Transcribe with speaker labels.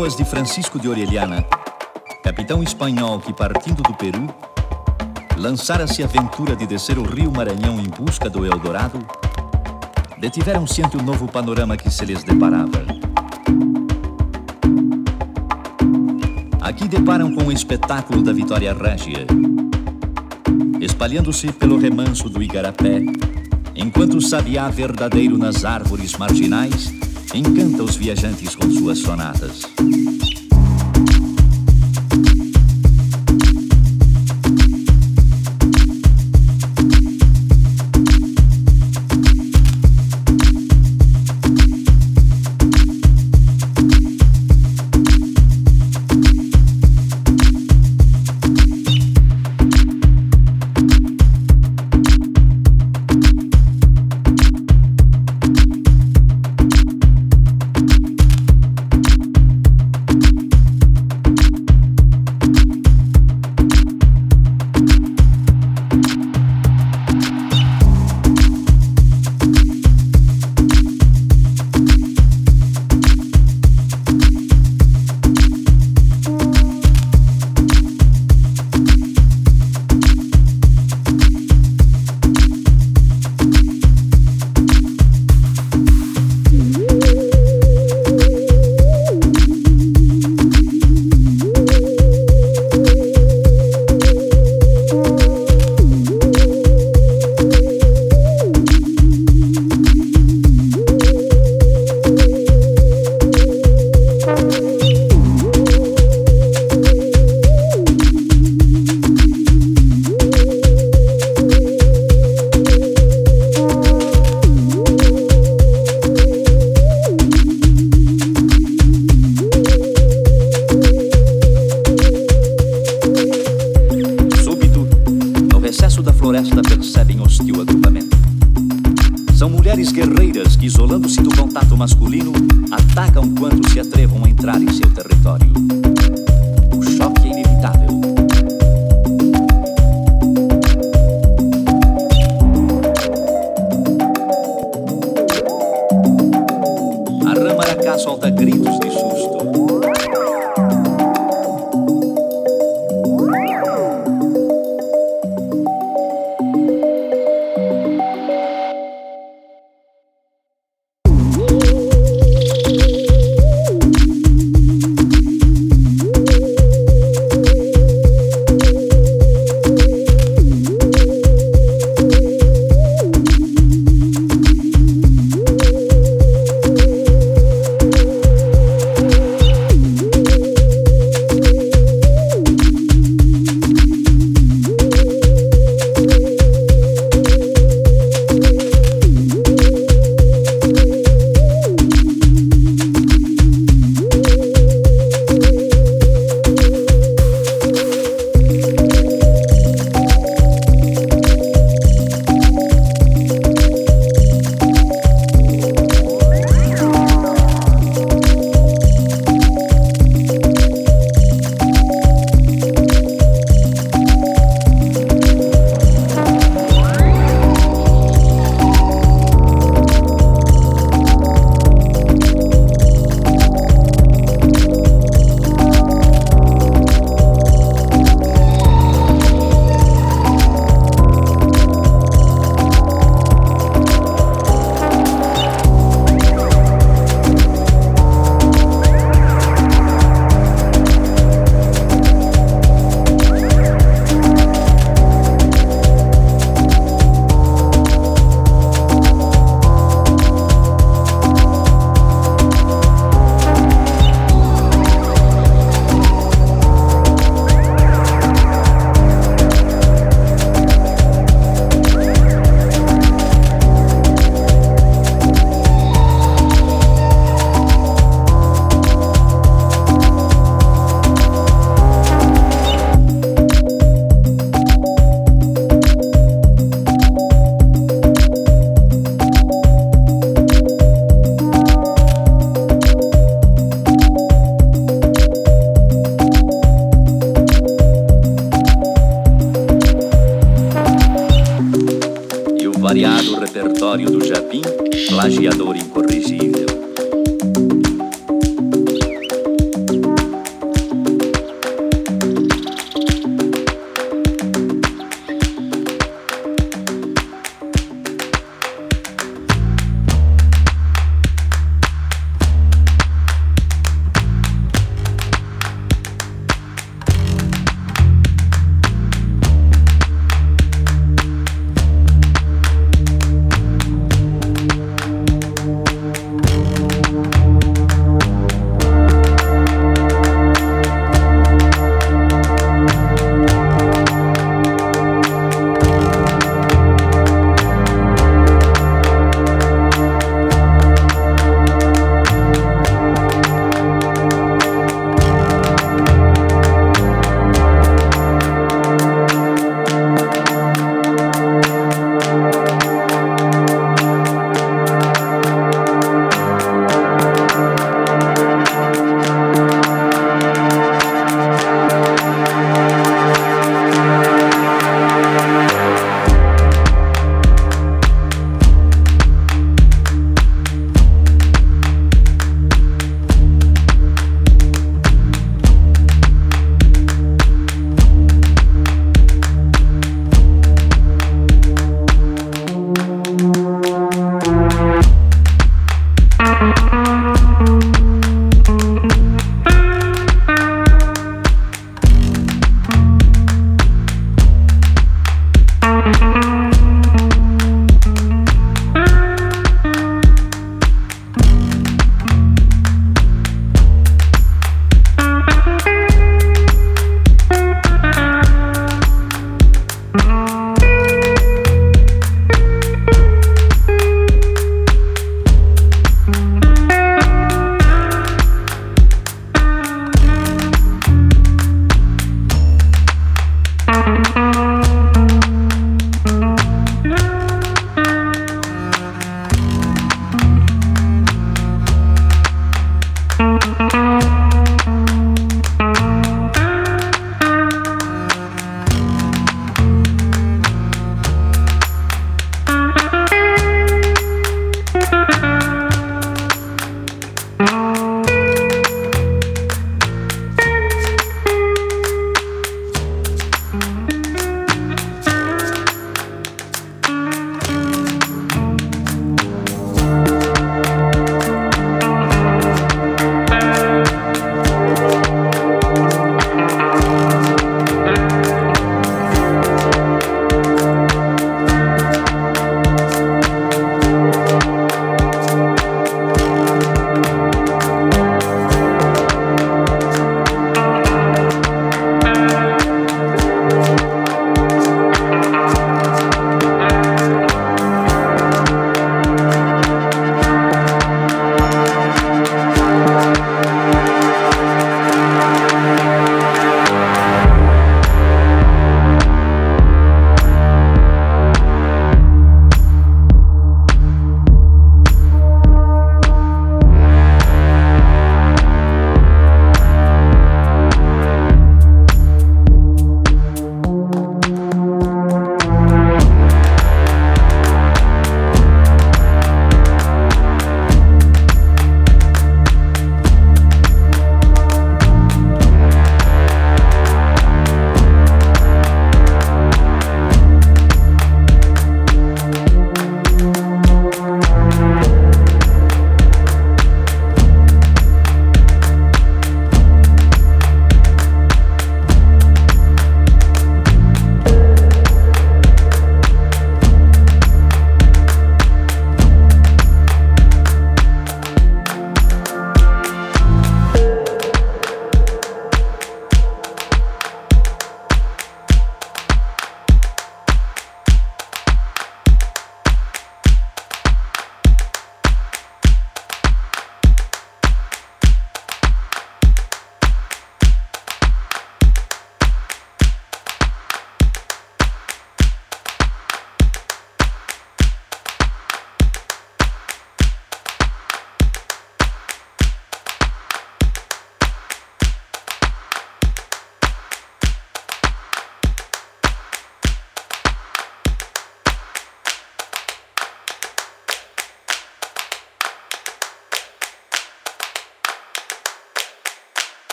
Speaker 1: canoas de Francisco de Orellana, capitão espanhol que partindo do Peru, lançara-se a aventura de descer o rio Maranhão em busca do Eldorado, detiveram-se ante o novo panorama que se lhes deparava. Aqui deparam com o espetáculo da Vitória Régia, espalhando-se pelo remanso do Igarapé, enquanto o sabiá verdadeiro nas árvores marginais encanta os viajantes com suas sonatas.